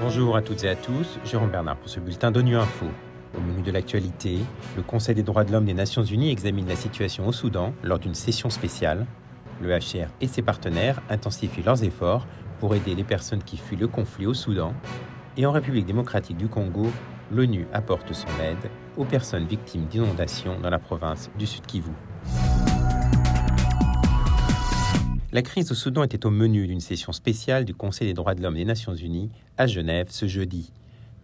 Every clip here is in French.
Bonjour à toutes et à tous, Jérôme Bernard pour ce bulletin d'ONU Info. Au menu de l'actualité, le Conseil des droits de l'homme des Nations Unies examine la situation au Soudan lors d'une session spéciale. Le HCR et ses partenaires intensifient leurs efforts pour aider les personnes qui fuient le conflit au Soudan. Et en République démocratique du Congo, l'ONU apporte son aide aux personnes victimes d'inondations dans la province du Sud Kivu. La crise au Soudan était au menu d'une session spéciale du Conseil des droits de l'homme des Nations Unies à Genève ce jeudi.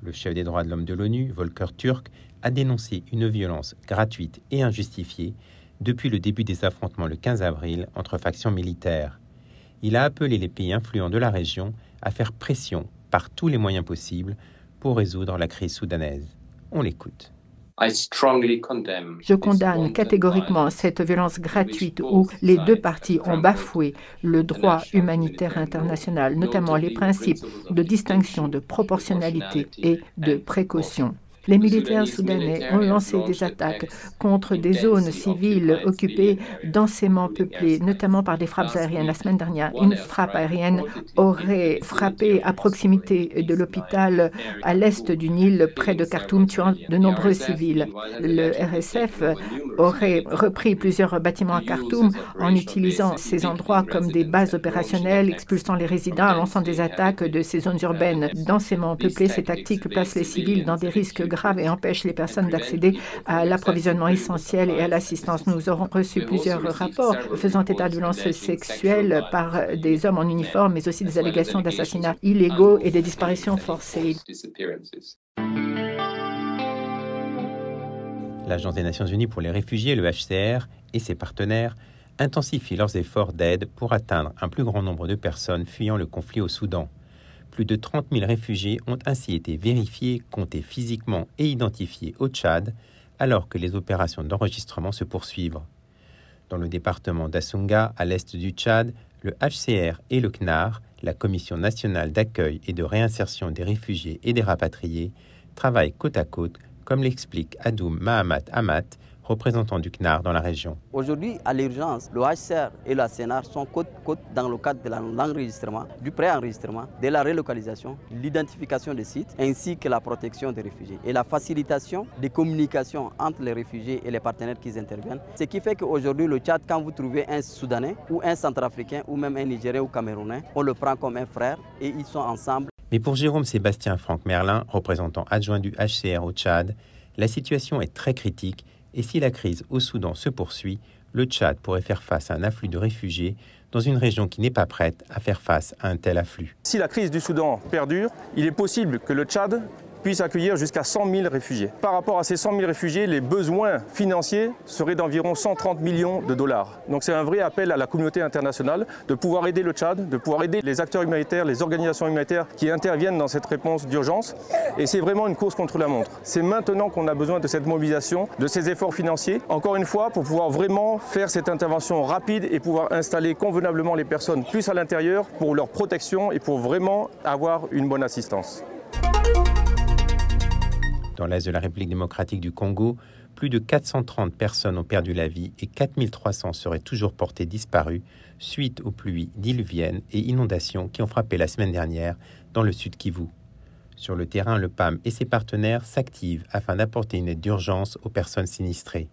Le chef des droits de l'homme de l'ONU, Volker Turk, a dénoncé une violence gratuite et injustifiée depuis le début des affrontements le 15 avril entre factions militaires. Il a appelé les pays influents de la région à faire pression par tous les moyens possibles pour résoudre la crise soudanaise. On l'écoute. Je condamne catégoriquement cette violence gratuite où les deux parties ont bafoué le droit humanitaire international, notamment les principes de distinction, de proportionnalité et de précaution. Les militaires soudanais ont lancé des attaques contre des zones civiles occupées densément peuplées, notamment par des frappes aériennes. La semaine dernière, une frappe aérienne aurait frappé à proximité de l'hôpital à l'est du Nil, près de Khartoum, tuant de nombreux civils. Le RSF aurait repris plusieurs bâtiments à Khartoum en utilisant ces endroits comme des bases opérationnelles, expulsant les résidents, lançant des attaques de ces zones urbaines densément peuplées. Ces tactiques placent les civils dans des risques grave et empêche les personnes d'accéder à l'approvisionnement essentiel et à l'assistance. Nous aurons reçu plusieurs rapports faisant état de violences sexuelles par des hommes en uniforme, mais aussi des allégations d'assassinats illégaux et des disparitions forcées. L'Agence des Nations Unies pour les réfugiés, le HCR, et ses partenaires intensifient leurs efforts d'aide pour atteindre un plus grand nombre de personnes fuyant le conflit au Soudan. Plus de 30 000 réfugiés ont ainsi été vérifiés, comptés physiquement et identifiés au Tchad, alors que les opérations d'enregistrement se poursuivent. Dans le département d'Assunga, à l'est du Tchad, le HCR et le CNAR, la Commission nationale d'accueil et de réinsertion des réfugiés et des rapatriés, travaillent côte à côte, comme l'explique Adoum Mahamat Amat, représentant du CNAR dans la région. Aujourd'hui, à l'urgence, le HCR et la CNAR sont côte-côte dans le cadre de l'enregistrement, du pré-enregistrement, de la relocalisation, l'identification des sites ainsi que la protection des réfugiés et la facilitation des communications entre les réfugiés et les partenaires qui interviennent. Ce qui fait qu'aujourd'hui, le Tchad, quand vous trouvez un Soudanais ou un Centrafricain ou même un Nigérien ou Camerounais, on le prend comme un frère et ils sont ensemble. Mais pour Jérôme Sébastien Franck Merlin, représentant adjoint du HCR au Tchad, la situation est très critique et si la crise au Soudan se poursuit, le Tchad pourrait faire face à un afflux de réfugiés dans une région qui n'est pas prête à faire face à un tel afflux. Si la crise du Soudan perdure, il est possible que le Tchad puisse accueillir jusqu'à 100 000 réfugiés. Par rapport à ces 100 000 réfugiés, les besoins financiers seraient d'environ 130 millions de dollars. Donc c'est un vrai appel à la communauté internationale de pouvoir aider le Tchad, de pouvoir aider les acteurs humanitaires, les organisations humanitaires qui interviennent dans cette réponse d'urgence. Et c'est vraiment une course contre la montre. C'est maintenant qu'on a besoin de cette mobilisation, de ces efforts financiers, encore une fois, pour pouvoir vraiment faire cette intervention rapide et pouvoir installer convenablement les personnes plus à l'intérieur pour leur protection et pour vraiment avoir une bonne assistance. Dans l'est de la République démocratique du Congo, plus de 430 personnes ont perdu la vie et 4300 seraient toujours portées disparues suite aux pluies diluviennes et inondations qui ont frappé la semaine dernière dans le sud Kivu. Sur le terrain, le PAM et ses partenaires s'activent afin d'apporter une aide d'urgence aux personnes sinistrées.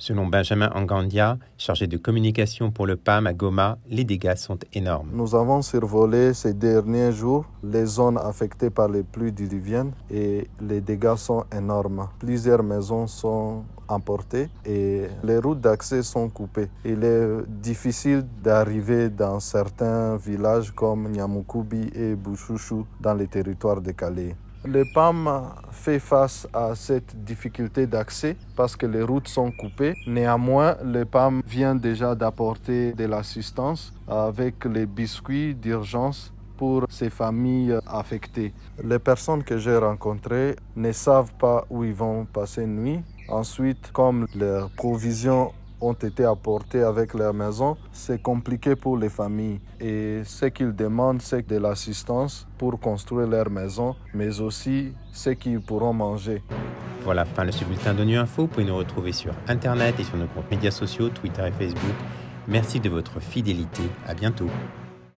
Selon Benjamin Angandia, chargé de communication pour le PAM à Goma, les dégâts sont énormes. Nous avons survolé ces derniers jours les zones affectées par les pluies diluviennes et les dégâts sont énormes. Plusieurs maisons sont emportées et les routes d'accès sont coupées. Il est difficile d'arriver dans certains villages comme Nyamukubi et Bouchouchou dans les territoires de Calais. Le PAM fait face à cette difficulté d'accès parce que les routes sont coupées. Néanmoins, le PAM vient déjà d'apporter de l'assistance avec les biscuits d'urgence pour ces familles affectées. Les personnes que j'ai rencontrées ne savent pas où ils vont passer nuit. Ensuite, comme leurs provisions ont été apportés avec leur maison, c'est compliqué pour les familles. Et ce qu'ils demandent, c'est de l'assistance pour construire leur maison, mais aussi ce qu'ils pourront manger. Voilà, fin de ce bulletin de Info. Vous pouvez nous retrouver sur Internet et sur nos comptes médias sociaux, Twitter et Facebook. Merci de votre fidélité. À bientôt.